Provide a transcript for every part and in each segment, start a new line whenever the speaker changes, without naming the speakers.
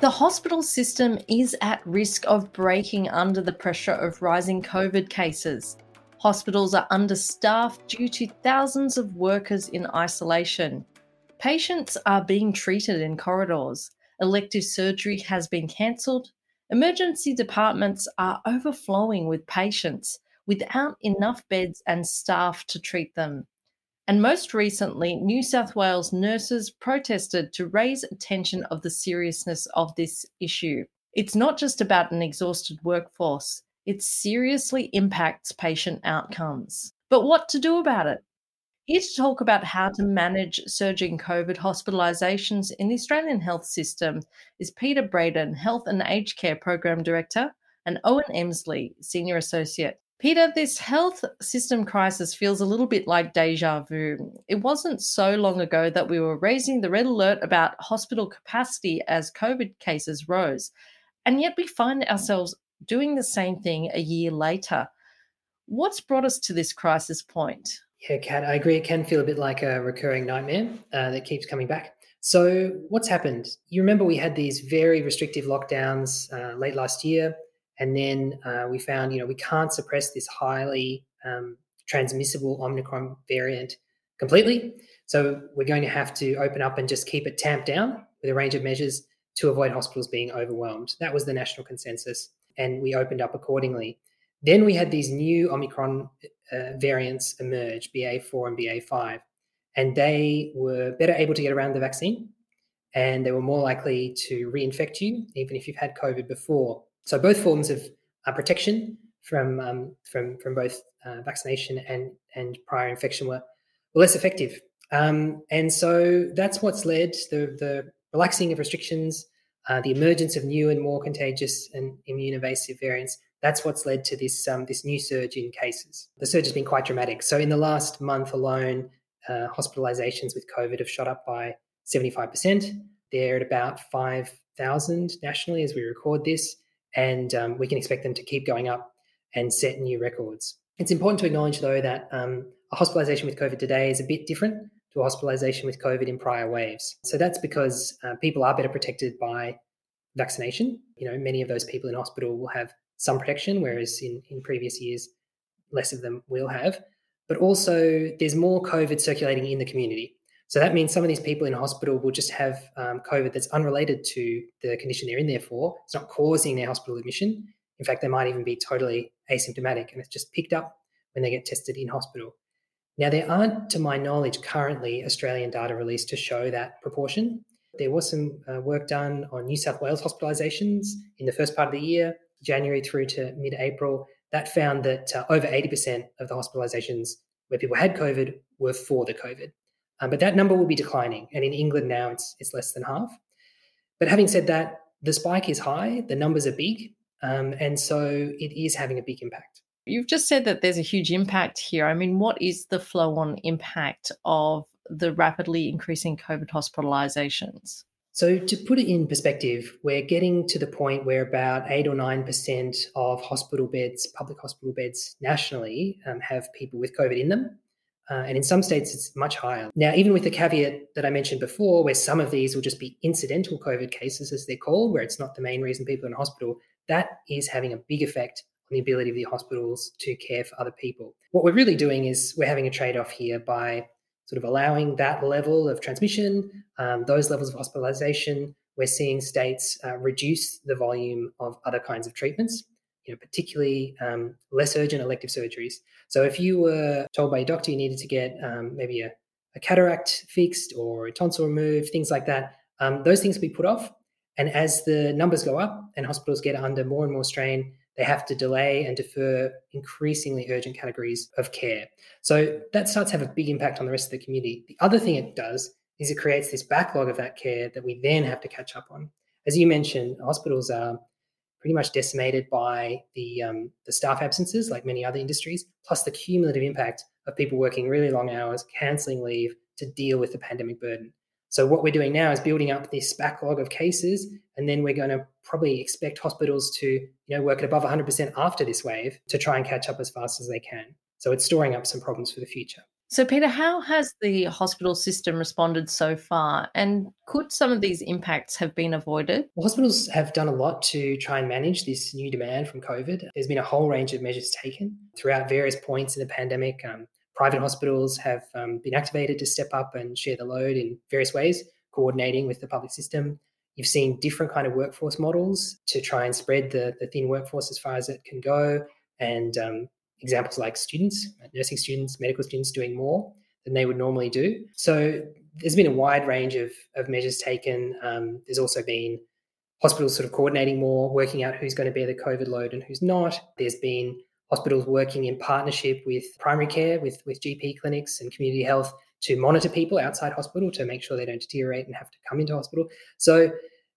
The hospital system is at risk of breaking under the pressure of rising COVID cases. Hospitals are understaffed due to thousands of workers in isolation. Patients are being treated in corridors. Elective surgery has been cancelled. Emergency departments are overflowing with patients without enough beds and staff to treat them. And most recently, New South Wales nurses protested to raise attention of the seriousness of this issue. It's not just about an exhausted workforce, it seriously impacts patient outcomes. But what to do about it? Here to talk about how to manage surging COVID hospitalisations in the Australian health system is Peter Breadon, Health and Aged Care Program Director, and Owain Emslie, Senior Associate. Peter, this health system crisis feels a little bit like deja vu. It wasn't so long ago that we were raising the red alert about hospital capacity as COVID cases rose, and yet we find ourselves doing the same thing a year later. What's brought us to this crisis point?
Yeah, Kat, I agree. It can feel a bit like a recurring nightmare uh, that keeps coming back. So, what's happened? You remember we had these very restrictive lockdowns uh, late last year and then uh, we found, you know, we can't suppress this highly um, transmissible Omicron variant completely. So we're going to have to open up and just keep it tamped down with a range of measures to avoid hospitals being overwhelmed. That was the national consensus. And we opened up accordingly. Then we had these new Omicron uh, variants emerge, BA4 and BA5, and they were better able to get around the vaccine and they were more likely to reinfect you, even if you've had COVID before. So both forms of uh, protection from um, from from both uh, vaccination and and prior infection were, were less effective. Um, and so that's what's led the the relaxing of restrictions, uh, the emergence of new and more contagious and immune evasive variants. That's what's led to this um, this new surge in cases. The surge has been quite dramatic. So in the last month alone, uh, hospitalizations with COVID have shot up by 75%. They're at about 5,000 nationally as we record this and um, we can expect them to keep going up and set new records. It's important to acknowledge, though, that um, a hospitalization with COVID today is a bit different to a hospitalization with COVID in prior waves. So that's because uh, people are better protected by vaccination. You know, many of those people in hospital will have some protection, whereas in, in previous years, less of them will have. But also, there's more COVID circulating in the community. So that means some of these people in hospital will just have um, COVID that's unrelated to the condition they're in there for. It's not causing their hospital admission. In fact, they might even be totally asymptomatic and it's just picked up when they get tested in hospital. Now, there aren't, to my knowledge, currently Australian data released to show that proportion. There was some uh, work done on New South Wales hospitalisations in the first part of the year, January through to mid April. That found that uh, over 80% of the hospitalisations where people had COVID were for the COVID. Um, but that number will be declining. And in England now, it's, it's less than half. But having said that, the spike is high, the numbers are big. Um, and so it is having a big impact.
You've just said that there's a huge impact here. I mean, what is the flow on impact of the rapidly increasing COVID hospitalizations?
So, to put it in perspective, we're getting to the point where about 8 or 9% of hospital beds, public hospital beds nationally, um, have people with COVID in them. Uh, and in some states, it's much higher. Now, even with the caveat that I mentioned before, where some of these will just be incidental COVID cases, as they're called, where it's not the main reason people are in hospital, that is having a big effect on the ability of the hospitals to care for other people. What we're really doing is we're having a trade off here by sort of allowing that level of transmission, um, those levels of hospitalization. We're seeing states uh, reduce the volume of other kinds of treatments you know, particularly um, less urgent elective surgeries. So if you were told by a doctor you needed to get um, maybe a, a, cataract fixed or a tonsil removed, things like that, um, those things will be put off. And as the numbers go up and hospitals get under more and more strain, they have to delay and defer increasingly urgent categories of care. So that starts to have a big impact on the rest of the community. The other thing it does is it creates this backlog of that care that we then have to catch up on. As you mentioned, hospitals are pretty much decimated by the um, the staff absences, like many other industries, plus the cumulative impact of people working really long hours, cancelling leave to deal with the pandemic burden. So what we're doing now is building up this backlog of cases, and then we're going to probably expect hospitals to you know work at above 100% after this wave to try and catch up as fast as they can. So it's storing up some problems for the future.
So, Peter, how has the hospital system responded so far? And could some of these impacts have been avoided?
Well, hospitals have done a lot to try and manage this new demand from COVID. There's been a whole range of measures taken throughout various points in the pandemic. Um, private hospitals have um, been activated to step up and share the load in various ways, coordinating with the public system. You've seen different kind of workforce models to try and spread the, the thin workforce as far as it can go. And um, examples like students, nursing students, medical students doing more than they would normally do. So there's been a wide range of, of measures taken. Um, there's also been hospitals sort of coordinating more, working out who's going to bear the COVID load and who's not. There's been hospitals working in partnership with primary care, with, with GP clinics and community health to monitor people outside hospital to make sure they don't deteriorate and have to come into hospital. So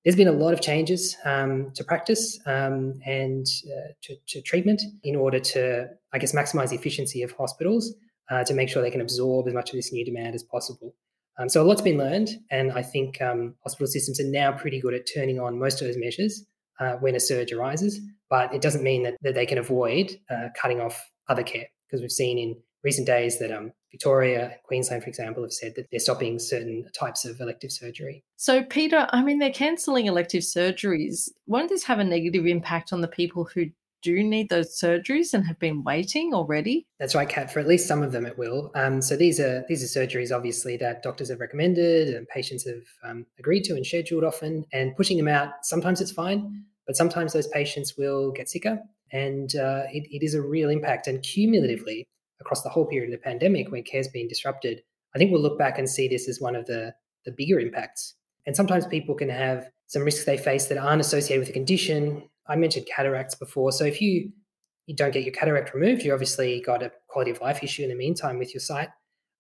there's been a lot of changes um, to practice um, and uh, to, to, treatment in order to, I guess, maximize the efficiency of hospitals uh, to make sure they can absorb as much of this new demand as possible. Um, so a lot's been learned, and I think um, hospital systems are now pretty good at turning on most of those measures uh, when a surge arises. But it doesn't mean that, that they can avoid uh, cutting off other care because we've seen in recent days that um, Victoria, Queensland, for example, have said that they're stopping certain types of elective surgery.
So, Peter, I mean, they're cancelling elective surgeries. Won't this have a negative impact on the people who do need those surgeries and have been waiting already?
That's right, Kat. For at least some of them, it will. Um, so these are these are surgeries, obviously, that doctors have recommended and patients have um, agreed to and scheduled often. And pushing them out, sometimes it's fine, but sometimes those patients will get sicker, and uh, it, it is a real impact. And cumulatively, across the whole period of the pandemic when care's been disrupted, I think we'll look back and see this as one of the, the bigger impacts. And sometimes people can have some risks they face that aren't associated with a condition. I mentioned cataracts before. So if you you don't get your cataract removed, you obviously got a quality of life issue in the meantime with your sight.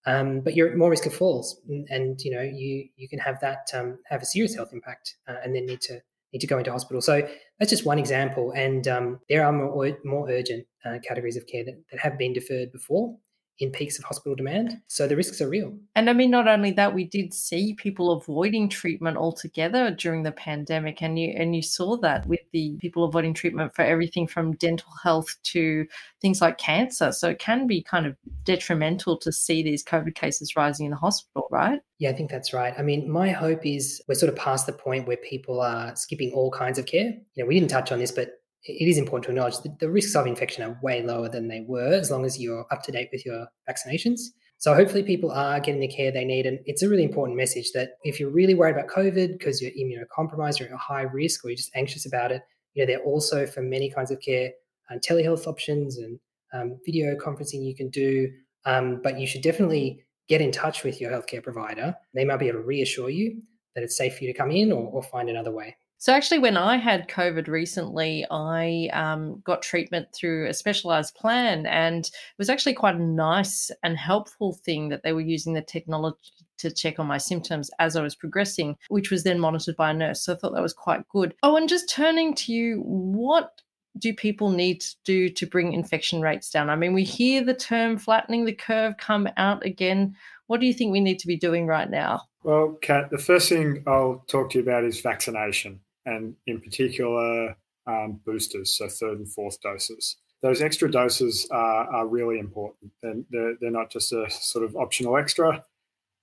Um, but you're at more risk of falls, and, and, you know you you can have that um, have a serious health impact, uh, and then need to need to go into hospital. So that's just one example. And um, there are more, more urgent uh, categories of care that, that have been deferred before in peaks of hospital demand. So the risks are real.
And I mean, not only that, we did see people avoiding treatment altogether during the pandemic, and you and you saw that with the people avoiding treatment for everything from dental health to things like cancer. So it can be kind of detrimental to see these COVID cases rising in the hospital, right?
Yeah, I think that's right. I mean, my hope is we're sort of past the point where people are skipping all kinds of care. You know, we didn't touch on this, but it is important to acknowledge that the risks of infection are way lower than they were as long as you're up to date with your vaccinations. So hopefully people are getting the care they need. And it's a really important message that if you're really worried about COVID because you're immunocompromised or at a high risk or you're just anxious about it, you know, there are also for many kinds of care uh, telehealth options and um, video conferencing you can do. Um, but you should definitely get in touch with your healthcare provider. They might be able to reassure you that it's safe for you to come in or, or find another way.
So, actually, when I had COVID recently, I um, got treatment through a specialized plan, and it was actually quite a nice and helpful thing that they were using the technology to check on my symptoms as I was progressing, which was then monitored by a nurse. So, I thought that was quite good. Oh, and just turning to you, what do people need to do to bring infection rates down? I mean, we hear the term flattening the curve come out again. What do you think we need to be doing right now?
Well, Kat, the first thing I'll talk to you about is vaccination and in particular um, boosters, so third and fourth doses. Those extra doses are, are really important, and they're, they're not just a sort of optional extra.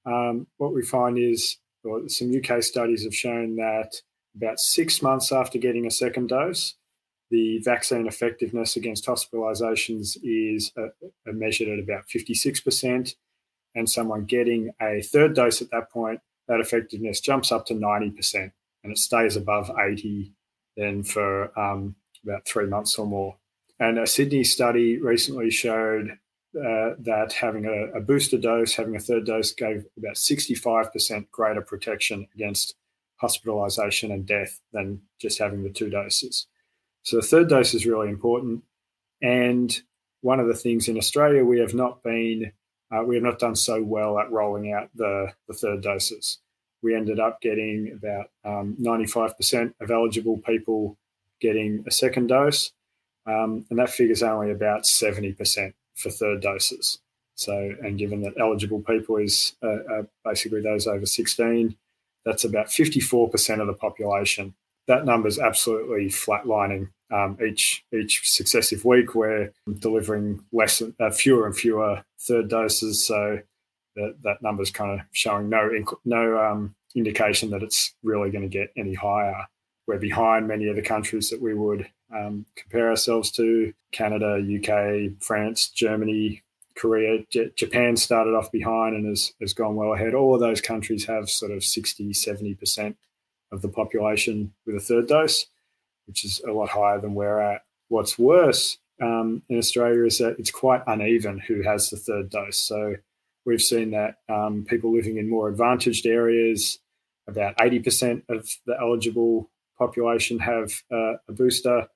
Um, what we find is, well, some UK studies have shown that about six months after getting a second dose, the vaccine effectiveness against hospitalizations is uh, uh measured at about 56%. And someone getting a third dose at that point, that effectiveness jumps up to 90% and it stays above 80 then for um, about three months or more. And a Sydney study recently showed uh, that having a, a, booster dose, having a third dose, gave about 65% greater protection against hospitalisation and death than just having the two doses. So the third dose is really important. And one of the things in Australia we have not been, uh, we have not done so well at rolling out the, the third doses we ended up getting about um, 95% of eligible people getting a second dose. Um, and that figure's only about 70% for third doses. So, and given that eligible people is uh, uh, basically those over 16, that's about 54% of the population that number is absolutely flatlining um, each each successive week. We're delivering less, uh, fewer and fewer third doses, so that that number's kind of showing no no um, indication that it's really going to get any higher. We're behind many of the countries that we would um, compare ourselves to: Canada, UK, France, Germany, Korea. J- Japan started off behind and has, has gone well ahead. All of those countries have sort of 60, 70% of the population with a third dose, which is a lot higher than we're at. What's worse um, in Australia is that it's quite uneven who has the third dose. So we've seen that um, people living in more advantaged areas, about 80% of the eligible population have uh, a booster,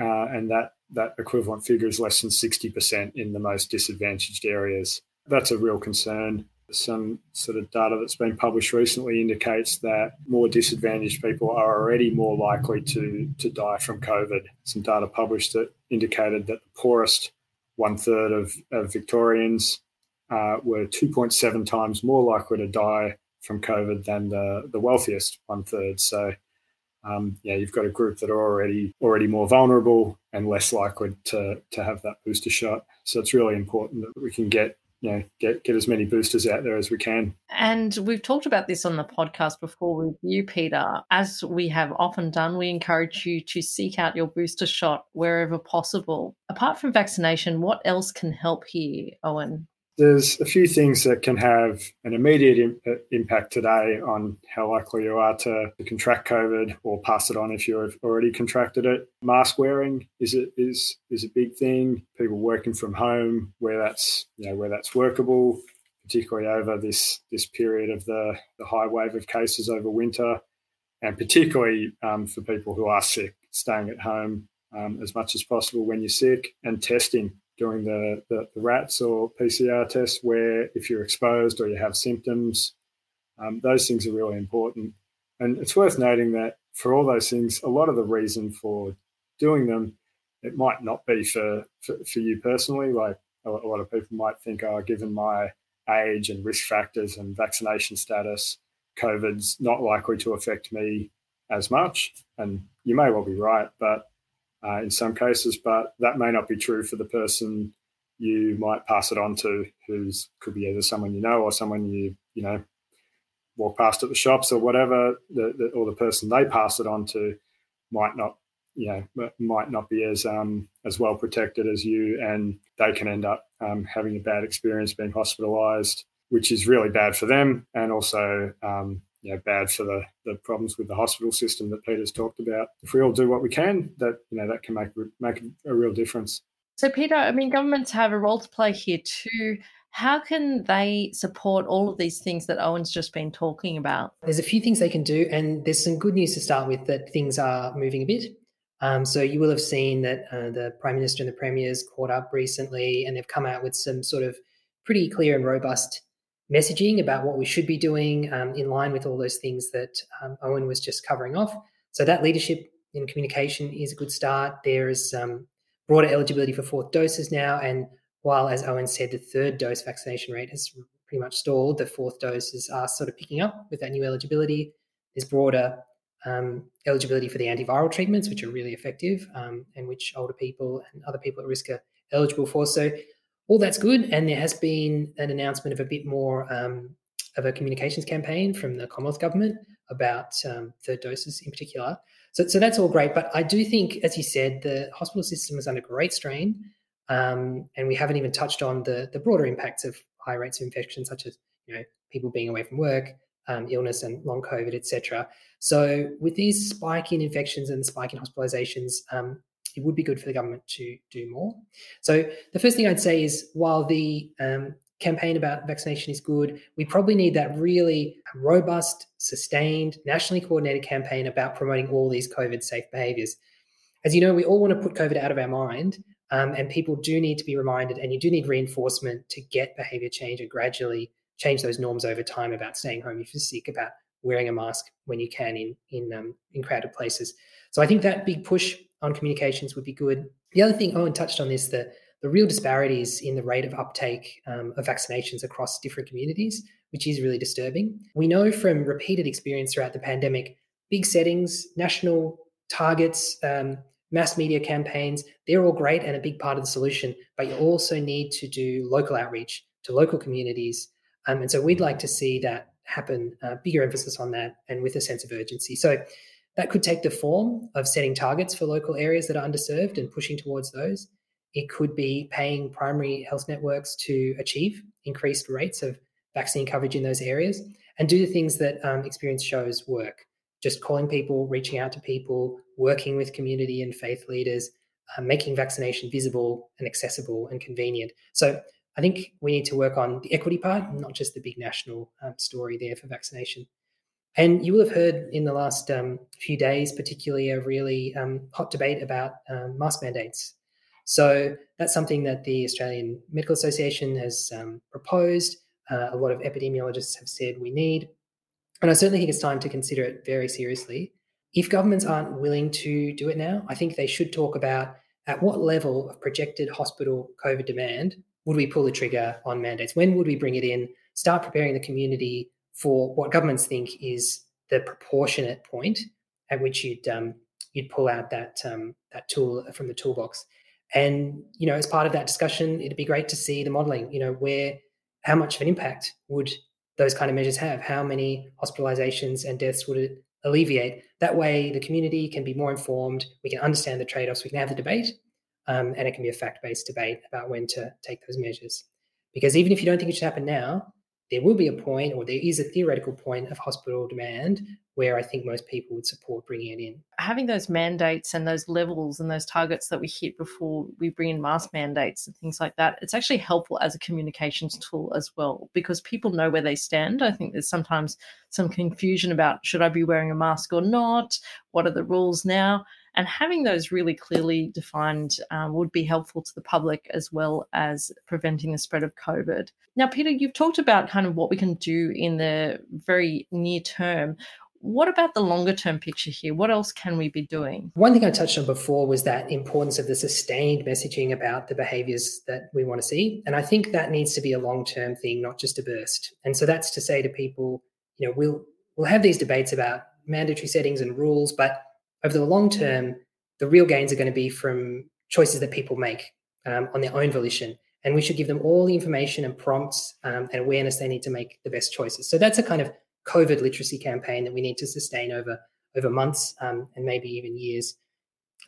uh, and that that equivalent figure is less than 60% in the most disadvantaged areas. That's a real concern. Some sort of data that's been published recently indicates that more disadvantaged people are already more likely to, to die from COVID. Some data published that indicated that the poorest one third of, of Victorians uh, were 2.7 times more likely to die from COVID than the, the wealthiest one third. So um, yeah, you've got a group that are already already more vulnerable and less likely to to have that booster shot. So it's really important that we can get you know get get as many boosters out there as we can.
And we've talked about this on the podcast before with you, Peter. As we have often done, we encourage you to seek out your booster shot wherever possible. Apart from vaccination, what else can help here, Owain?
There's a few things that can have an immediate Im- uh, impact today on how likely you are to, to, contract COVID or pass it on if you've already contracted it. Mask wearing is a, is is a big thing. People working from home where that's you know where that's workable, particularly over this this period of the the high wave of cases over winter, and particularly um, for people who are sick, staying at home um, as much as possible when you're sick and testing doing the, the, the, RATs or PCR tests where if you're exposed or you have symptoms, um, those things are really important. And it's worth noting that for all those things, a lot of the reason for doing them, it might not be for, for, for you personally. Like a, a lot of people might think, oh, given my age and risk factors and vaccination status, COVID's not likely to affect me as much. And you may well be right, but uh, in some cases, but that may not be true for the person you might pass it on to, who's could be either someone you know or someone you you know walk past at the shops or whatever, the, the, or the person they pass it on to might not you know might not be as um, as well protected as you, and they can end up um, having a bad experience being hospitalised, which is really bad for them, and also um, you know, bad for the, the problems with the hospital system that Peter's talked about. If we all do what we can, that you know that can make make a real difference.
So, Peter, I mean, governments have a role to play here too. How can they support all of these things that Owain's just been talking about?
There's a few things they can do, and there's some good news to start with that things are moving a bit. Um, so you will have seen that uh, the Prime Minister and the Premiers caught up recently, and they've come out with some sort of pretty clear and robust messaging about what we should be doing um, in line with all those things that um, Owain was just covering off. So that leadership in communication is a good start. There is um, broader eligibility for fourth doses now, and while, as Owain said, the third dose vaccination rate has pretty much stalled, the fourth doses are sort of picking up with that new eligibility. There's broader um, eligibility for the antiviral treatments, which are really effective um, and which older people and other people at risk are eligible for. So all that's good. And there has been an announcement of a bit more um, of a communications campaign from the Commonwealth government about um, third doses in particular. So, so that's all great. But I do think, as you said, the hospital system is under great strain. Um, and we haven't even touched on the, the broader impacts of high rates of infection, such as you know people being away from work, um, illness and long COVID, etc. So with these spike in infections and the spike in hospitalizations, um, it would be good for the government to do more. So the first thing I'd say is while the um, campaign about vaccination is good, we probably need that really robust, sustained, nationally coordinated campaign about promoting all these COVID safe behaviors. As you know, we all want to put COVID out of our mind, um, and people do need to be reminded, and you do need reinforcement to get behavior change and gradually change those norms over time about staying home if you're sick, about wearing a mask when you can in in um, in crowded places. So I think that big push on communications would be good. The other thing, Owain touched on this, the, the real disparities in the rate of uptake um, of vaccinations across different communities, which is really disturbing. We know from repeated experience throughout the pandemic, big settings, national targets, um, mass media campaigns, they're all great and a big part of the solution. But you also need to do local outreach to local communities. Um, and so we'd like to see that happen, uh, bigger emphasis on that and with a sense of urgency. So that could take the form of setting targets for local areas that are underserved and pushing towards those. It could be paying primary health networks to achieve increased rates of vaccine coverage in those areas and do the things that um, experience shows work. Just calling people, reaching out to people, working with community and faith leaders, uh, making vaccination visible and accessible and convenient. So I think we need to work on the equity part, not just the big national um, story there for vaccination. And you will have heard in the last um, few days, particularly a really um, hot debate about um, mask mandates. So that's something that the Australian Medical Association has um, proposed. Uh, a lot of epidemiologists have said we need. And I certainly think it's time to consider it very seriously. If governments aren't willing to do it now, I think they should talk about at what level of projected hospital COVID demand would we pull the trigger on mandates? When would we bring it in? Start preparing the community for what governments think is the proportionate point at which you'd um, you'd pull out that um, that tool from the toolbox. And you know, as part of that discussion, it'd be great to see the modelling. You know, where how much of an impact would those kind of measures have? How many hospitalizations and deaths would it alleviate? That way, the community can be more informed. We can understand the trade-offs. We can have the debate, um, and it can be a fact-based debate about when to take those measures. Because even if you don't think it should happen now, there will be a point, or there is a theoretical point of hospital demand where I think most people would support bringing it in.
Having those mandates and those levels and those targets that we hit before we bring in mask mandates and things like that, it's actually helpful as a communications tool as well because people know where they stand. I think there's sometimes some confusion about should I be wearing a mask or not? What are the rules now? And having those really clearly defined um, would be helpful to the public as well as preventing the spread of COVID. Now, Peter, you've talked about kind of what we can do in the very near term. What about the longer term picture here? What else can we be doing?
One thing I touched on before was that importance of the sustained messaging about the behaviors that we want to see. And I think that needs to be a long term thing, not just a burst. And so that's to say to people, you know, we'll we'll have these debates about mandatory settings and rules, but over the long term, the real gains are going to be from choices that people make um, on their own volition. And we should give them all the information and prompts um, and awareness they need to make the best choices. So that's a kind of COVID literacy campaign that we need to sustain over over months um, and maybe even years.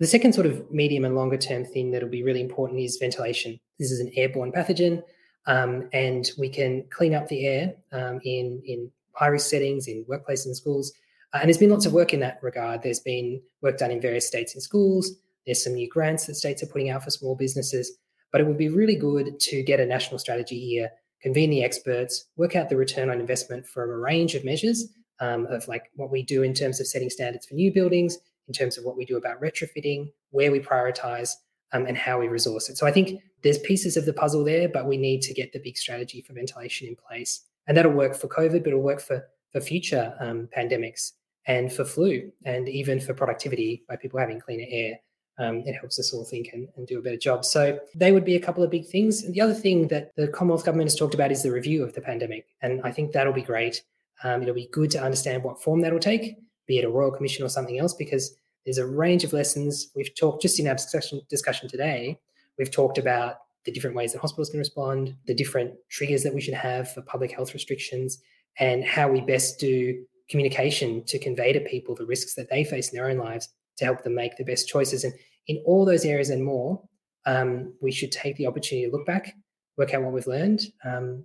The second sort of medium and longer term thing that'll be really important is ventilation. This is an airborne pathogen, um, and we can clean up the air um, in in high risk settings, in workplaces and schools, uh, and there's been lots of work in that regard. There's been work done in various states and schools. There's some new grants that states are putting out for small businesses. But it would be really good to get a national strategy here, convene the experts, work out the return on investment from a range of measures um, of like what we do in terms of setting standards for new buildings, in terms of what we do about retrofitting, where we prioritize, um, and how we resource it. So I think there's pieces of the puzzle there, but we need to get the big strategy for ventilation in place. And that'll work for COVID, but it'll work for, for future um, pandemics and for flu and even for productivity by people having cleaner air. Um, it helps us all think and, and, do a better job. So they would be a couple of big things. And the other thing that the Commonwealth government has talked about is the review of the pandemic, and I think that'll be great. Um, it'll be good to understand what form that'll take, be it a royal commission or something else, because there's a range of lessons we've talked just in our discussion discussion today. We've talked about the different ways that hospitals can respond, the different triggers that we should have for public health restrictions, and how we best do communication to convey to people the risks that they face in their own lives to help them make the best choices. And in all those areas and more, um, we should take the opportunity to look back, work out what we've learned, um,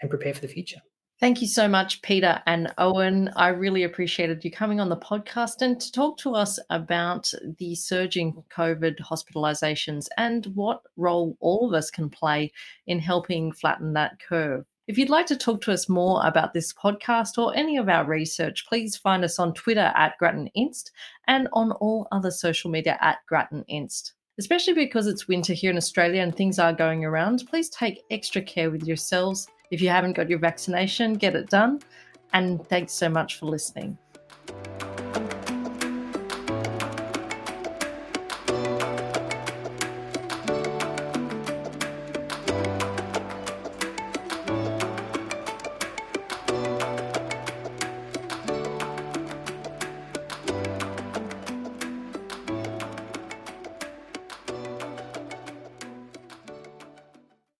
and prepare for the future.
Thank you so much, Peter and Owen. I really appreciated you coming on the podcast and to talk to us about the surging COVID hospitalizations and what role all of us can play in helping flatten that curve. If you'd like to talk to us more about this podcast or any of our research, please find us on Twitter at Grattan Inst and on all other social media at Grattan Inst. Especially because it's winter here in Australia and things are going around, please take extra care with yourselves. If you haven't got your vaccination, get it done. And thanks so much for listening.